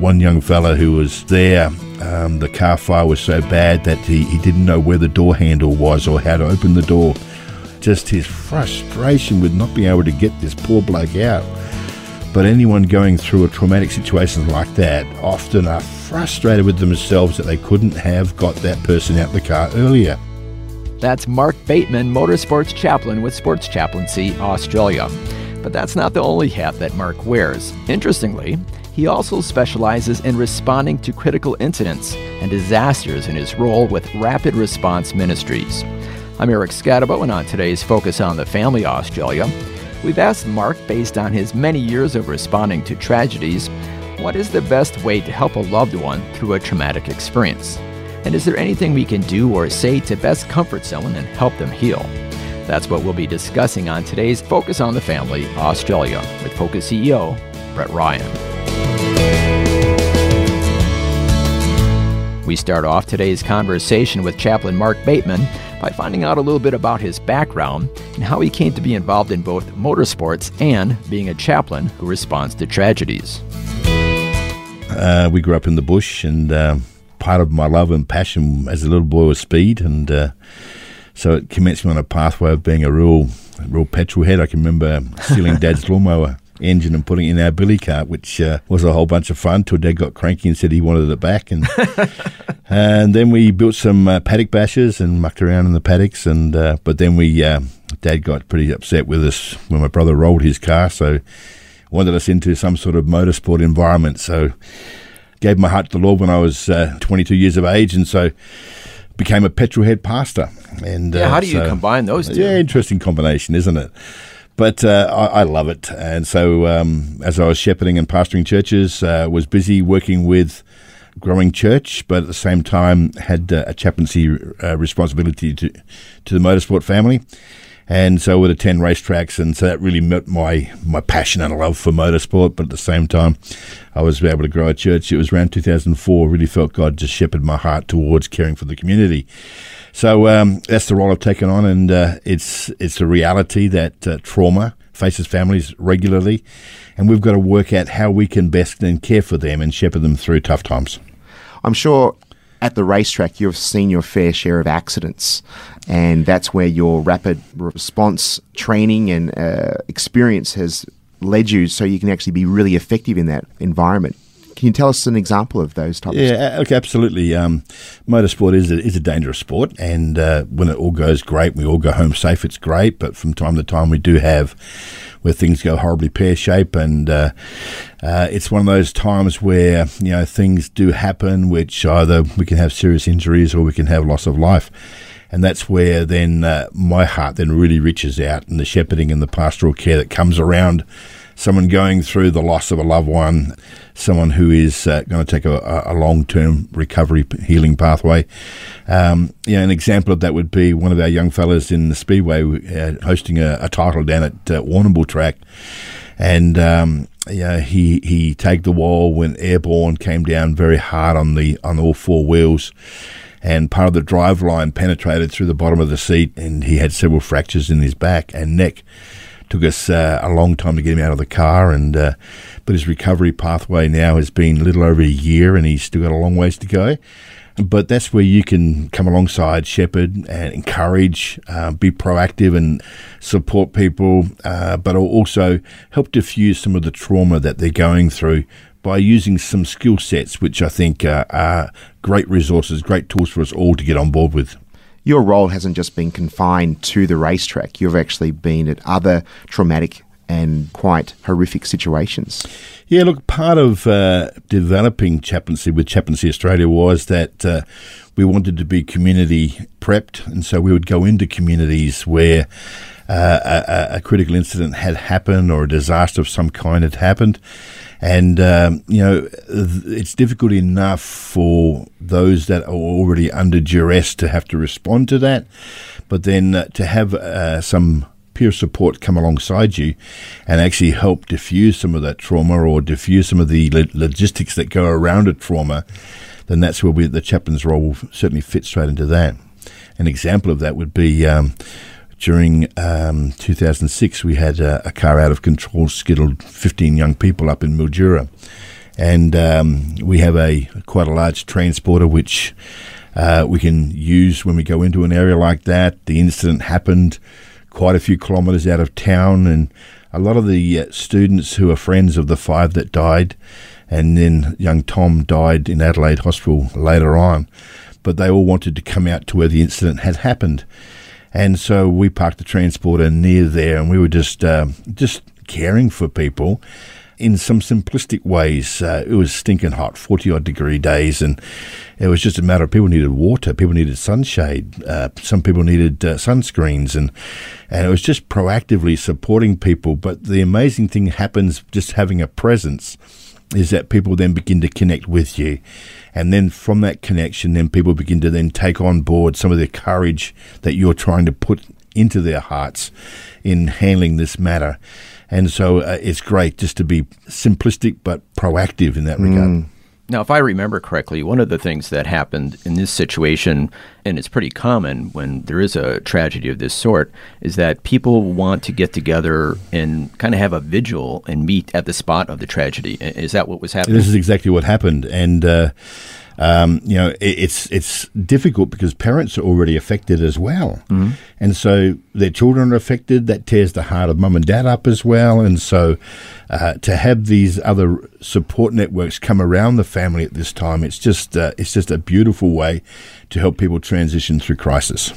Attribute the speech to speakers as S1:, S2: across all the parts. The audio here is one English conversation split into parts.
S1: One young fella who was there, um, the car fire was so bad that he, he didn't know where the door handle was or how to open the door. Just his frustration with not being able to get this poor bloke out. But anyone going through a traumatic situation like that often are frustrated with themselves that they couldn't have got that person out the car earlier.
S2: That's Mark Bateman, motorsports chaplain with Sports Chaplaincy Australia. But that's not the only hat that Mark wears. Interestingly, he also specializes in responding to critical incidents and disasters in his role with Rapid Response Ministries. I'm Eric Skattebo, and on today's Focus on the Family Australia, we've asked Mark, based on his many years of responding to tragedies, what is the best way to help a loved one through a traumatic experience? And is there anything we can do or say to best comfort someone and help them heal? That's what we'll be discussing on today's Focus on the Family Australia with Focus CEO Brett Ryan. We start off today's conversation with Chaplain Mark Bateman by finding out a little bit about his background and how he came to be involved in both motorsports and being a chaplain who responds to tragedies.
S1: Uh, we grew up in the bush, and uh, part of my love and passion as a little boy was speed, and uh, so it commenced me on a pathway of being a real, real petrol head. I can remember stealing Dad's lawnmower engine and putting it in our billy cart, which uh, was a whole bunch of fun. Till Dad got cranky and said he wanted it back, and and then we built some uh, paddock bashes and mucked around in the paddocks. And uh, but then we uh, Dad got pretty upset with us when my brother rolled his car, so wanted us into some sort of motorsport environment. So gave my heart to the Lord when I was uh, 22 years of age, and so became a petrolhead pastor. And
S2: yeah, how do you so, combine those two?
S1: Yeah, interesting combination, isn't it? But uh, I, I, love it, and so um, as I was shepherding and pastoring churches, uh, was busy working with growing church, but at the same time had uh, a chaplaincy uh, responsibility to to the motorsport family, and so would attend racetracks, and so that really met my my passion and love for motorsport. But at the same time, I was able to grow a church. It was around 2004. Really felt God just shepherded my heart towards caring for the community. So um, that's the role I've taken on, and uh, it's it's a reality that uh, trauma faces families regularly, and we've got to work out how we can best then care for them and shepherd them through tough times.
S3: I'm sure at the racetrack you've seen your fair share of accidents, and that's where your rapid response training and uh, experience has led you, so you can actually be really effective in that environment. Can you tell us an example of those types?
S1: Yeah, okay, absolutely. Um, motorsport is a, is a dangerous sport, and uh, when it all goes great, we all go home safe. It's great, but from time to time, we do have where things go horribly pear shaped, and uh, uh, it's one of those times where you know things do happen, which either we can have serious injuries or we can have loss of life and that's where then uh, my heart then really reaches out and the shepherding and the pastoral care that comes around someone going through the loss of a loved one, someone who is uh, going to take a, a long term recovery healing pathway. Um, an example of that would be one of our young fellas in the Speedway uh, hosting a, a, title down at uh, Warrnambool track. And um, he he tagged the wall, went airborne, came down very hard on the on all four wheels, and part of the drive line penetrated through the bottom of the seat, and he had several fractures in his back and neck. Took us uh, a long time to get him out of the car, and uh, but his recovery pathway now has been a little over a year, and he's still got a long ways to go. But that's where you can come alongside shepherd and encourage, uh, be proactive, and support people, uh, but also help diffuse some of the trauma that they're going through by using some skill sets, which I think uh, are great resources, great tools for us all to get on board with
S3: your role hasn't just been confined to the racetrack. You've actually been at other traumatic and quite horrific situations.
S1: Yeah, look, part of uh, developing chaplaincy with Chaplaincy Australia was that uh, we wanted to be community prepped, and so we would go into communities where uh, a, a, critical incident had happened or a disaster of some kind had happened. And, um, you know, it's difficult enough for those that are already under duress to have to respond to that. But then uh, to have uh, some peer support come alongside you and actually help diffuse some of that trauma or diffuse some of the logistics that go around a trauma, then that's where we, the chaplain's role will certainly fit straight into that. An example of that would be um, during um, 2006, we had a, a, car out of control skittled 15 young people up in Mildura. And um, we have a quite a large transporter which uh, we can use when we go into an area like that. The incident happened quite a few kilometres out of town, and a lot of the uh, students who are friends of the five that died, and then young Tom died in Adelaide Hospital later on. But they all wanted to come out to where the incident had happened. And so we parked the transporter near there, and we were just uh, just caring for people in some simplistic ways. Uh, it was stinking hot, 40 odd degree days, and it was just a matter of people needed water, people needed sunshade, uh, some people needed uh, sunscreens, and, and it was just proactively supporting people. But the amazing thing happens just having a presence is that people then begin to connect with you. And then from that connection, then people begin to then take on board some of the courage that you're trying to put into their hearts in handling this matter. And so uh, it's great just to be simplistic but proactive in that regard. Mm.
S2: Now, if I remember correctly, one of the things that happened in this situation, and it's pretty common when there is a tragedy of this sort, is that people want to get together and kind of have a vigil and meet at the spot of the tragedy. Is that what was happening?
S1: This is exactly what happened. And, uh, um, you know, it, it's it's difficult because parents are already affected as well, mm-hmm. and so their children are affected. That tears the heart of mum and dad up as well, and so uh, to have these other support networks come around the family at this time, it's just uh, it's just a beautiful way to help people transition through crisis.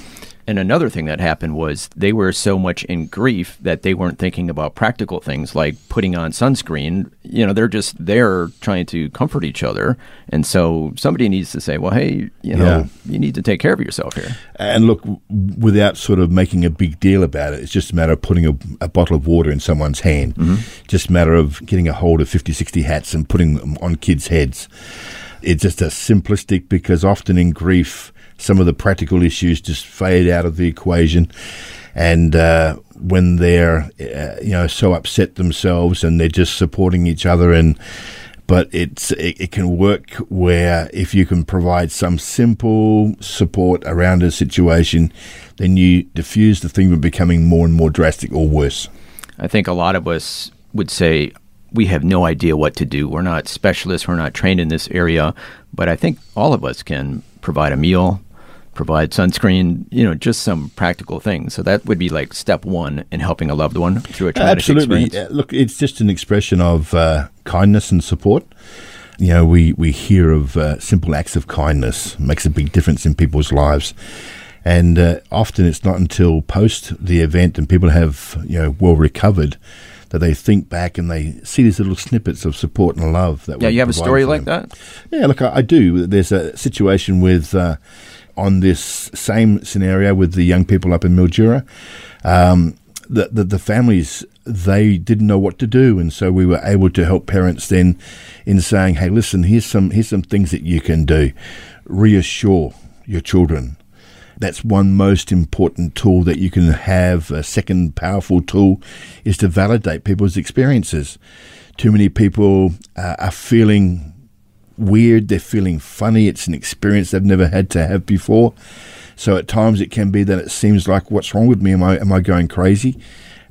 S2: And another thing that happened was they were so much in grief that they weren't thinking about practical things like putting on sunscreen. You know, they're just there trying to comfort each other. And so somebody needs to say, well, hey, you know, yeah. you need to take care of yourself here.
S1: And look, without sort of making a big deal about it, it's just a matter of putting a, a bottle of water in someone's hand. Mm-hmm. Just a matter of getting a hold of 50, 60 hats and putting them on kids' heads. It's just a simplistic because often in grief, some of the practical issues just fade out of the equation. And uh, when they're uh, you know so upset themselves and they're just supporting each other and but it's it, it, can work where if you can provide some simple support around a situation, then you diffuse the thing from becoming more and more drastic or worse.
S2: I think a lot of us would say we have no idea what to do. We're not specialists. We're not trained in this area, but I think all of us can provide a meal, provide sunscreen, you know, just some practical things. So that would be like step one in helping a loved one through a traumatic
S1: Absolutely.
S2: experience.
S1: Look, it's just an expression of uh, kindness and support. You know, we, we hear of uh, simple acts of kindness makes a big difference in people's lives. And uh, often it's not until post the event and people have, you know, well recovered that they think back and they see these little snippets of support and love. That
S2: yeah, you have a story like that.
S1: Yeah, look, I, I, do. There's a situation with uh, on this same scenario with the young people up in Mildura. Um, the, the, the families they didn't know what to do, and so we were able to help parents then in saying, "Hey, listen, here's some here's some things that you can do. Reassure your children. That's one most important tool that you can have. A second powerful tool is to validate people's experiences. Too many people uh, are feeling weird, they're feeling funny, it's an experience they've never had to have before. So at times it can be that it seems like, what's wrong with me? Am I am I going crazy?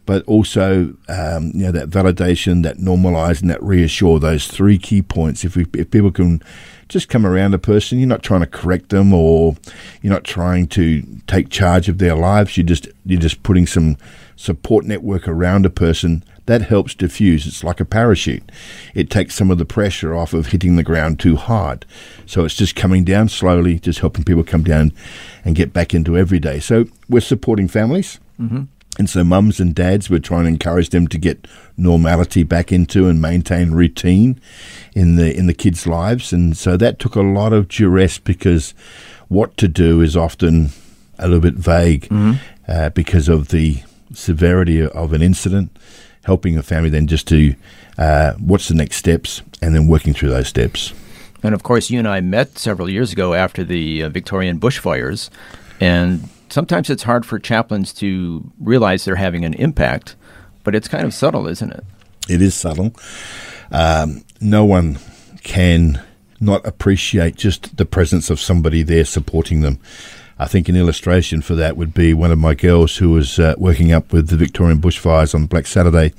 S1: But also, um, you know, that validation, that normalize, and that reassure. Those three key points. If we, if people can just come around a person, you're not trying to correct them or you're not trying to take charge of their lives. You just you're just putting some support network around a person that helps diffuse. It's like a parachute. It takes some of the pressure off of hitting the ground too hard. So it's just coming down slowly, just helping people come down and get back into everyday. So we're supporting families. Mm-hmm. And so mums and dads, we're trying to encourage them to get normality back into and maintain routine in the in the kids' lives. And so that took a lot of duress because what to do is often a little bit vague mm-hmm. uh, because of the severity of an incident, helping a family then just to uh, what's the next steps, and then working through those steps.
S2: And of course, you and I met several years ago after the uh, Victorian bushfires, and sometimes it's hard for chaplains to realize they're having an impact, but it's kind of subtle, isn't it?
S1: It is subtle. Um, no one can not appreciate just the presence of somebody there supporting them. I think an illustration for that would be one of my girls who was uh, working up with the Victorian bushfires on Black Saturday,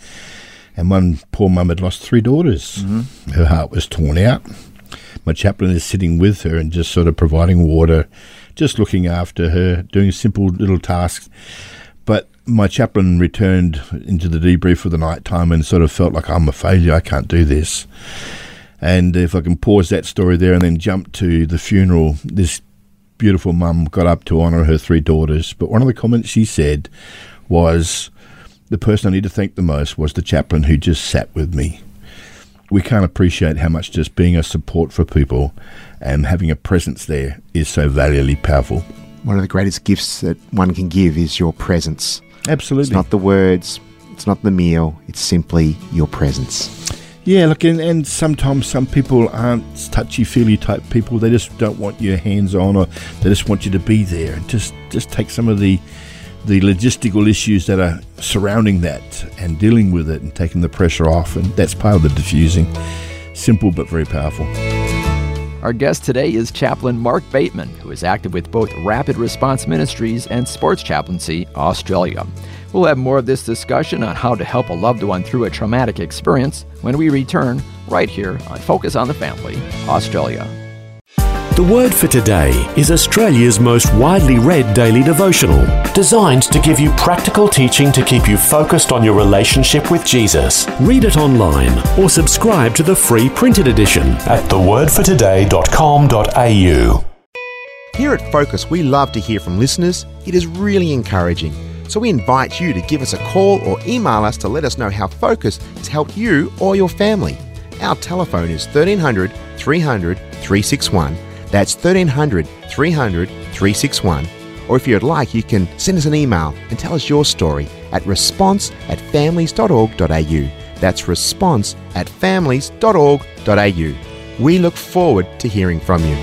S1: and one poor mum had lost three daughters. Mm-hmm. Her heart was torn out. My chaplain is sitting with her and just sort of providing water, just looking after her, doing simple little tasks. But my chaplain returned into the debrief for the night time and sort of felt like I'm a failure. I can't do this. And if I can pause that story there and then jump to the funeral, this beautiful mum got up to honour her three daughters. But one of the comments she said was, The person I need to thank the most was the chaplain who just sat with me. We can't appreciate how much just being a support for people and having a presence there is so valuably powerful.
S3: One of the greatest gifts that one can give is your presence.
S1: Absolutely.
S3: It's not the words, it's not the meal, it's simply your presence.
S1: Yeah, look, and, and sometimes some people aren't touchy feely type people. They just don't want your hands on, or they just want you to be there and just just take some of the the logistical issues that are surrounding that and dealing with it and taking the pressure off, and that's part of the diffusing. Simple but very powerful.
S2: Our guest today is Chaplain Mark Bateman, who is active with both Rapid Response Ministries and Sports Chaplaincy Australia. We'll have more of this discussion on how to help a loved one through a traumatic experience when we return right here on Focus on the Family, Australia.
S4: The Word for Today is Australia's most widely read daily devotional, designed to give you practical teaching to keep you focused on your relationship with Jesus. Read it online or subscribe to the free printed edition at thewordfortoday.com.au.
S3: Here at Focus, we love to hear from listeners. It is really encouraging. So we invite you to give us a call or email us to let us know how Focus has helped you or your family. Our telephone is 1300 300 361. That's 1300 300 361. Or if you'd like, you can send us an email and tell us your story at response at families.org.au. That's response at families.org.au. We look forward to hearing from you.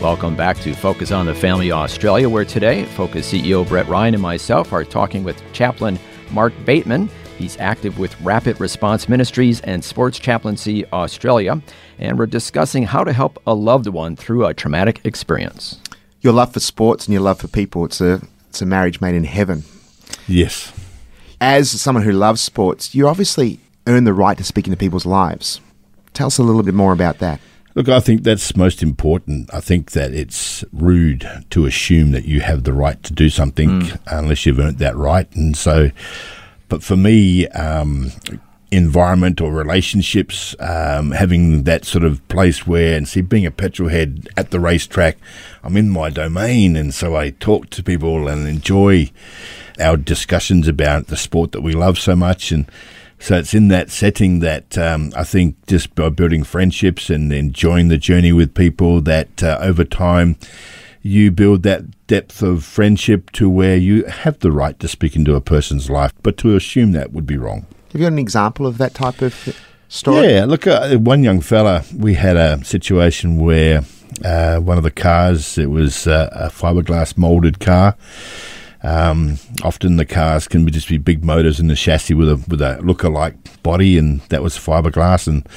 S2: Welcome back to Focus on the Family Australia, where today Focus CEO Brett Ryan and myself are talking with Chaplain Mark Bateman. He's active with Rapid Response Ministries and Sports Chaplaincy Australia, and we're discussing how to help a loved one through a traumatic experience.
S3: Your love for sports and your love for people, it's a, it's a marriage made in heaven.
S1: Yes.
S3: As someone who loves sports, you obviously earn the right to speak into people's lives. Tell us a little bit more about that.
S1: Look, I think that's most important. I think that it's rude to assume that you have the right to do something mm. unless you've earned that right. And so, but for me, um, environment or relationships, um, having that sort of place where, and see, being a petrol head at the racetrack, I'm in my domain. And so I talk to people and enjoy our discussions about the sport that we love so much. And, so it's in that setting that um, I think just by building friendships and enjoying the journey with people that uh, over time you build that depth of friendship to where you have the right to speak into a person's life, but to assume that would be wrong.
S3: Have you got an example of that type of story?
S1: Yeah, look, uh, one young fella, we had a situation where uh, one of the cars, it was uh, a fiberglass molded car um, often the cars can be just be big motors in the chassis with a with a look-alike body, and that was fiberglass. And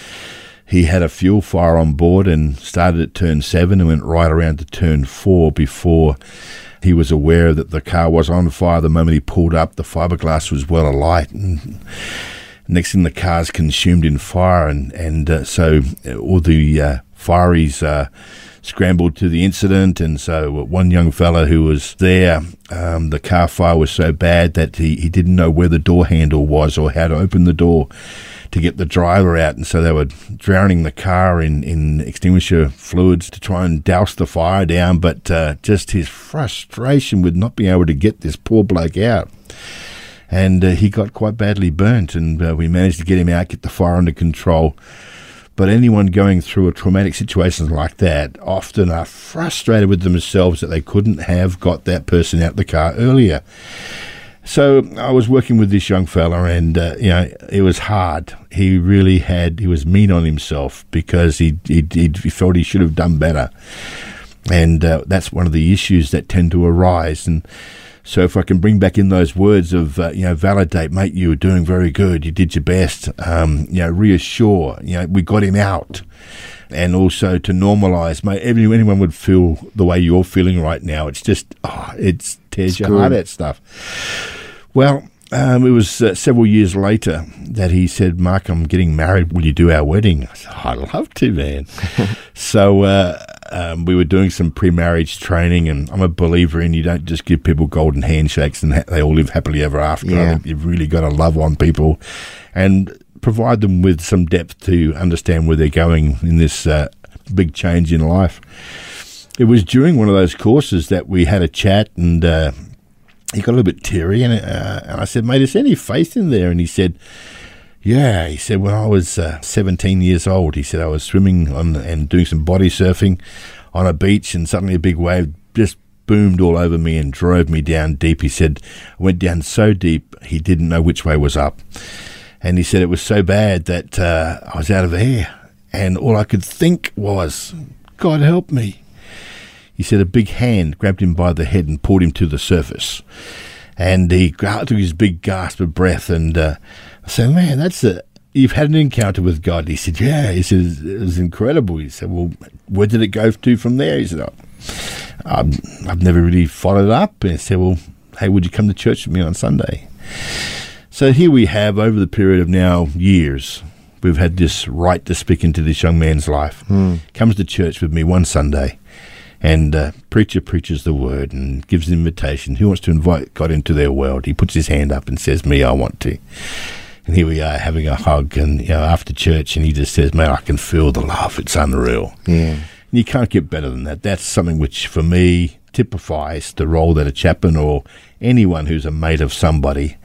S1: he had a fuel fire on board and started at turn seven and went right around to turn four before he was aware that the car was on fire. The moment he pulled up, the fiberglass was well alight, and next thing the car's consumed in fire, and and uh, so all the uh, fireys. Uh, scrambled to the incident, and so one young fellow who was there, um, the car fire was so bad that he, he didn't know where the door handle was or how to open the door to get the driver out, and so they were drowning the car in, in extinguisher fluids to try and douse the fire down. But uh, just his frustration with not being able to get this poor bloke out. And uh, he got quite badly burnt, and uh, we managed to get him out, get the fire under control But anyone going through a traumatic situation like that often are frustrated with themselves that they couldn't have got that person out the car earlier. So I was working with this young fella, and uh, you know it was hard. He really had he was mean on himself because he he, he felt he should have done better, and uh, that's one of the issues that tend to arise. And so if I can bring back in those words of uh, you know validate, mate, you were doing very good, you did your best. Um, you know reassure, you know we got him out and also to normalize. Mate, anyone would feel the way you're feeling right now. It's just, oh, it tears it's your good. heart out stuff. Well, um, it was uh, several years later that he said, Mark, I'm getting married. Will you do our wedding? I said, I'd love to, man. so uh, um, we were doing some pre marriage training, and I'm a believer in you don't just give people golden handshakes and ha- they all live happily ever after. Yeah. you've really got to love on people and provide them with some depth to understand where they're going in this uh, big change in life. It was during one of those courses that we had a chat, and uh, he got a little bit teary, and, uh, and I said, "Mate, is there any faith in there?" And he said, "Yeah." He said, "When I was uh, 17 years old, he said I was swimming on and doing some body surfing on a beach, and suddenly a big wave just." Boomed all over me and drove me down deep. He said, I went down so deep he didn't know which way was up. And he said it was so bad that uh, I was out of air. And all I could think was, God help me. He said a big hand grabbed him by the head and pulled him to the surface. And he took his big gasp of breath. And uh, I said, Man, that's a. You've had an encounter with God. He said, Yeah. He said, It was incredible. He said, Well, where did it go to from there? He said, oh, I've, I've never really followed up. And he said, Well, hey, would you come to church with me on Sunday? So here we have, over the period of now years, we've had this right to speak into this young man's life. Mm. Comes to church with me one Sunday and uh, preacher preaches the word and gives an invitation. Who wants to invite God into their world? He puts his hand up and says, "Me, I want to." And here we are having a hug, and you know, after church, and he just says, "Man, I can feel the love. It's unreal."
S3: Yeah, and
S1: you can't get better than that. That's something which, for me, typifies the role that a chaplain or anyone who's a mate of somebody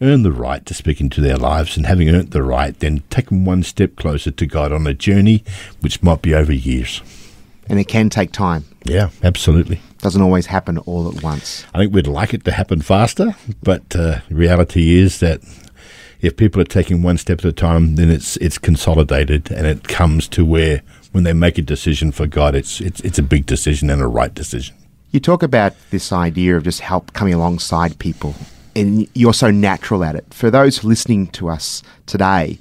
S1: earn the right to speak into their lives, and having earned the right, then take them one step closer to God on a journey which might be over years.
S3: And it can take time.
S1: Yeah, absolutely.
S3: Doesn't always happen all at once.
S1: I think we'd like it to happen faster, but uh, reality is that if people are taking one step at a time, then it's it's consolidated and it comes to where when they make a decision for God, it's it's it's a big decision and a right decision.
S3: You talk about this idea of just help coming alongside people, and you're so natural at it. For those listening to us today,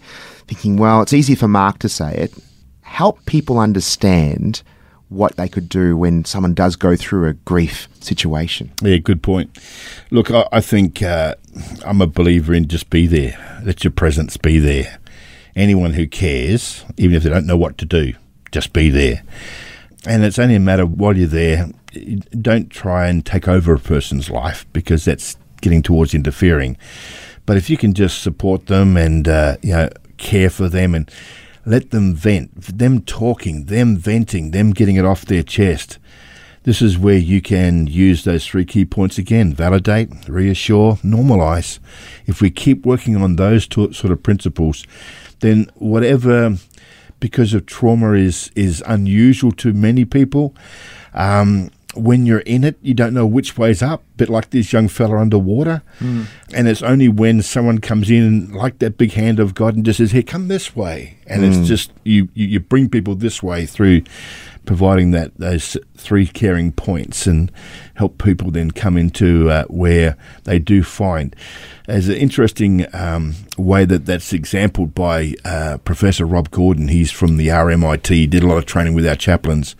S3: thinking, well, it's easy for Mark to say it. Help people understand what they could do when someone does go through a grief situation.
S1: Yeah, good point. Look, I, I think uh, I'm a believer in just be there. Let your presence be there. Anyone who cares, even if they don't know what to do, just be there. And it's only a matter while you're there, don't try and take over a person's life because that's getting towards interfering. But if you can just support them and uh, you know care for them and let them vent, them talking, them venting, them getting it off their chest. This is where you can use those three key points again validate, reassure, normalize. If we keep working on those two sort of principles, then whatever, because of trauma, is, is unusual to many people, um, when you're in it, you don't know which way's up, a bit like this young fella underwater. Mm. And it's only when someone comes in, like that big hand of God, and just says, Here, come this way. And mm. it's hmm. just, you, you, you bring people this way through providing that those three caring points and help people then come into uh, where they do find. There's an interesting um, way that that's exampled by uh, Professor Rob Gordon. He's from the RMIT, he did a lot of training with our chaplains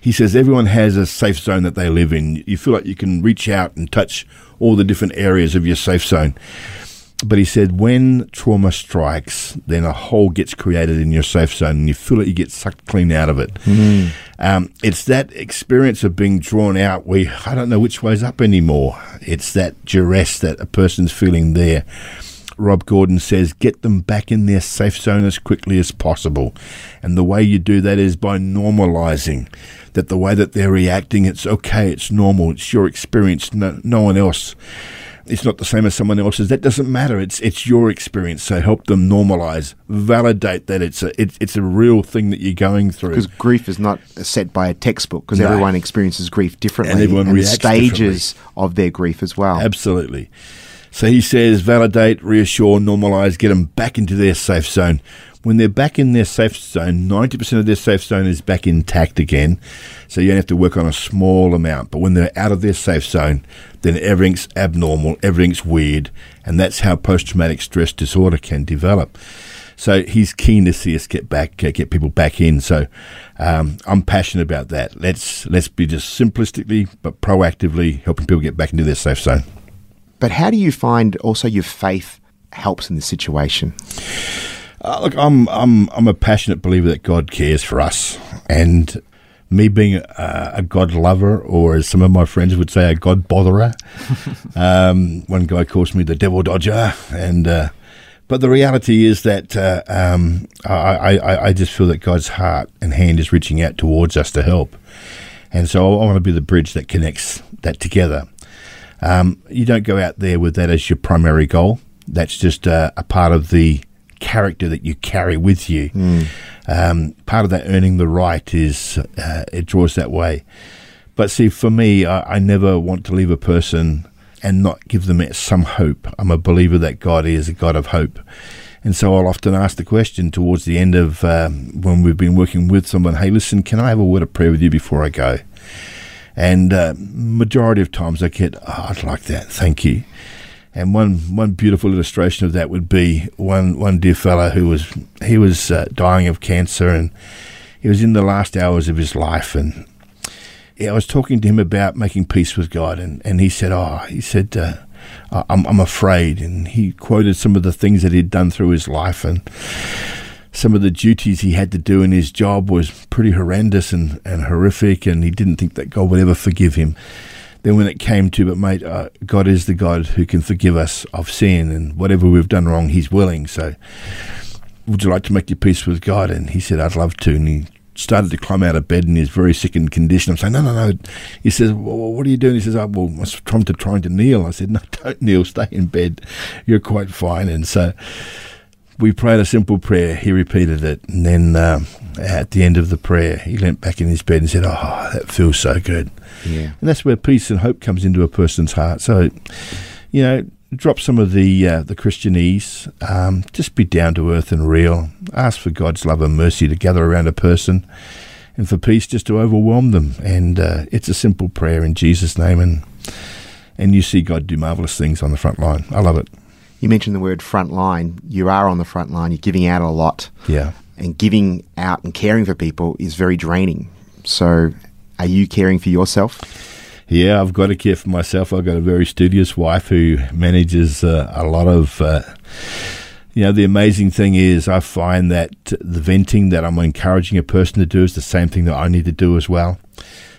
S1: he says everyone has a safe zone that they live in. You feel like you can reach out and touch all the different areas of your safe zone. But he said when trauma strikes, then a hole gets created in your safe zone and you feel like you get sucked clean out of it. Mm. Um, it's that experience of being drawn out where I don't know which way's up anymore. It's that duress that a person's feeling there. Rob Gordon says, get them back in their safe zone as quickly as possible. And the way you do that is by normalizing that the way that they're reacting, it's okay, it's normal, it's your experience, no, no one else it's not the same as someone else's. That doesn't matter. It's it's your experience. So help them normalize, validate that it's a it's, it's a real thing that you're going through.
S3: Because grief is not set by a textbook. Because
S1: No.
S3: everyone experiences grief differently,
S1: And everyone
S3: the
S1: reacts
S3: stages of their grief as well.
S1: Absolutely. So he says, validate, reassure, normalize, get them back into their safe zone. When they're back in their safe zone, 90% of their safe zone is back intact again. So you only have to work on a small amount. But when they're out of their safe zone, then everything's abnormal, everything's weird. And that's how post traumatic stress disorder can develop. So he's keen to see us get back, uh, get people back in. So um, I'm passionate about that. Let's let's be just simplistically but proactively helping people get back into their safe zone.
S3: But how do you find also your faith helps in this situation?
S1: Uh, look, I'm I'm I'm a passionate believer that God cares for us, and me being a, a God lover, or as some of my friends would say, a God botherer. um, one guy calls me the devil dodger, and uh, but the reality is that uh, um, I, I I just feel that God's heart and hand is reaching out towards us to help, and so I want to be the bridge that connects that together. Um, you don't go out there with that as your primary goal. That's just uh, a part of the character that you carry with you. Um, part of that earning the right is uh, it draws that way. But see, for me, I, I never want to leave a person and not give them some hope. I'm a believer that God is a God of hope. And so I'll often ask the question towards the end of um, when we've been working with someone, hey, listen, can I have a word of prayer with you before I go? And uh, majority of times I get, oh, I'd like that, thank you. And one, one beautiful illustration of that would be one, one dear fellow who was he was uh, dying of cancer and he was in the last hours of his life and yeah, I was talking to him about making peace with God and, and he said oh he said uh, I'm, I'm afraid and he quoted some of the things that he'd done through his life and some of the duties he had to do in his job was pretty horrendous and, and horrific and he didn't think that God would ever forgive him then when it came to, but mate, uh, God is the God who can forgive us of sin and whatever we've done wrong, He's willing. So, would you like to make your peace with God? And he said, I'd love to. And he started to climb out of bed in his very sickened condition. I'm saying, no, no, no. He says, well, what are you doing? He says, oh, well, I was trying to, trying to kneel. I said, no, don't kneel. Stay in bed. You're quite fine. And so we prayed a simple prayer. He repeated it. And then um, at the end of the prayer, he leant back in his bed and said, oh, that feels so good.
S3: Yeah.
S1: And that's where peace and hope comes into a person's heart. So, you know, drop some of the uh, the Christianese. Um, just be down to earth and real. Ask for God's love and mercy to gather around a person, and for peace just to overwhelm them. And uh, it's a simple prayer in Jesus' name, and and you see God do marvelous things on the front line. I love it.
S3: You mentioned the word front line. You are on the front line. You're giving out a lot.
S1: Yeah.
S3: And giving out and caring for people is very draining. So, are you caring for yourself?
S1: Yeah, I've got to care for myself. I've got a very studious wife who manages uh, a lot of. Uh, you know, the amazing thing is, I find that the venting that I'm encouraging a person to do is the same thing that I need to do as well.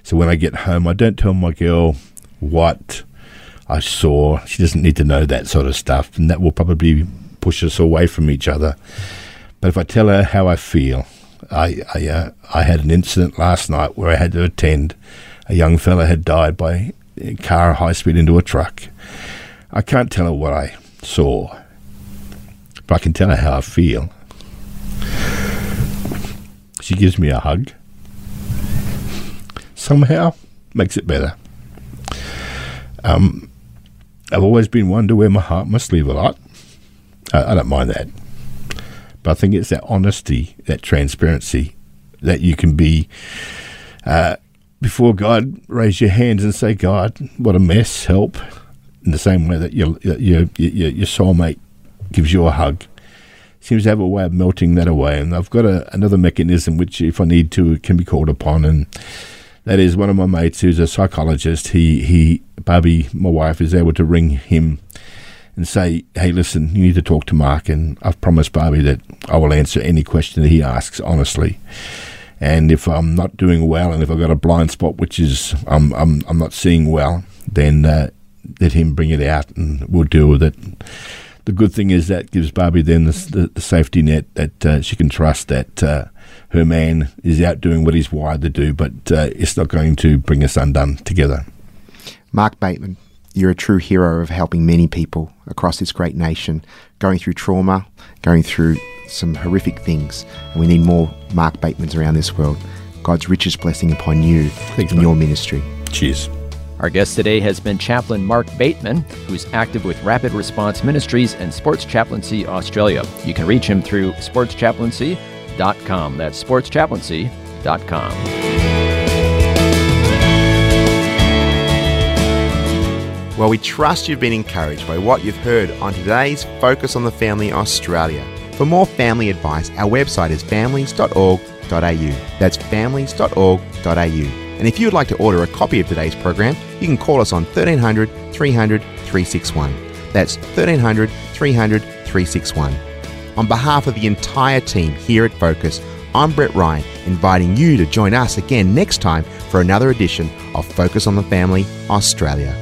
S1: So when I get home, I don't tell my girl what I saw. She doesn't need to know that sort of stuff, and that will probably push us away from each other. But if I tell her how I feel, I I, uh, I had an incident last night where I had to attend. A young fella had died by car high speed into a truck. I can't tell her what I saw, but I can tell her how I feel. She gives me a hug. Somehow makes it better. Um, I've always been one to wear my heart on my sleeve a lot. I, I don't mind that. But I think it's that honesty, that transparency, that you can be uh, before God, raise your hands and say, God, what a mess, help. In the same way that your, your, your, your soulmate gives you a hug. Seems to have a way of melting that away. And I've got a, another mechanism which, if I need to, can be called upon. And that is one of my mates who's a psychologist. He, he, Barbie, my wife, is able to ring him and say, "Hey, listen, you need to talk to Mark." And I've promised Barbie that I will answer any question that he asks honestly. And if I'm not doing well, and if I've got a blind spot, which is I'm I'm, I'm not seeing well, then uh, let him bring it out, and we'll deal with it. The good thing is that gives Barbie then the, the, the safety net that uh, she can trust that uh, her man is out doing what he's wired to do, but uh, it's not going to bring us undone together.
S3: Mark Bateman, you're a true hero of helping many people across this great nation going through trauma, going through some horrific things. And we need more Mark Batemans around this world. God's richest blessing upon you
S1: Thanks,
S3: in
S1: mate.
S3: your ministry.
S1: Cheers.
S2: Our guest today has been Chaplain Mark Bateman, who's active with Rapid Response Ministries and Sports Chaplaincy Australia. You can reach him through sportschaplaincy.com. That's sportschaplaincy.com.
S3: Well, we trust you've been encouraged by what you've heard on today's Focus on the Family Australia. For more family advice, our website is families.org.au. That's families.org.au. And if you would like to order a copy of today's program, you can call us on 1300 300 361. That's 1300 300 361. On behalf of the entire team here at Focus, I'm Brett Ryan, inviting you to join us again next time for another edition of Focus on the Family Australia.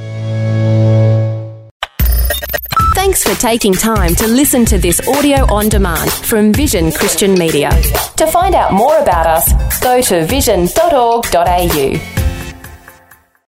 S5: Thanks for taking time to listen to this audio on demand from Vision Christian Media. To find out more about us, go to vision.org.au.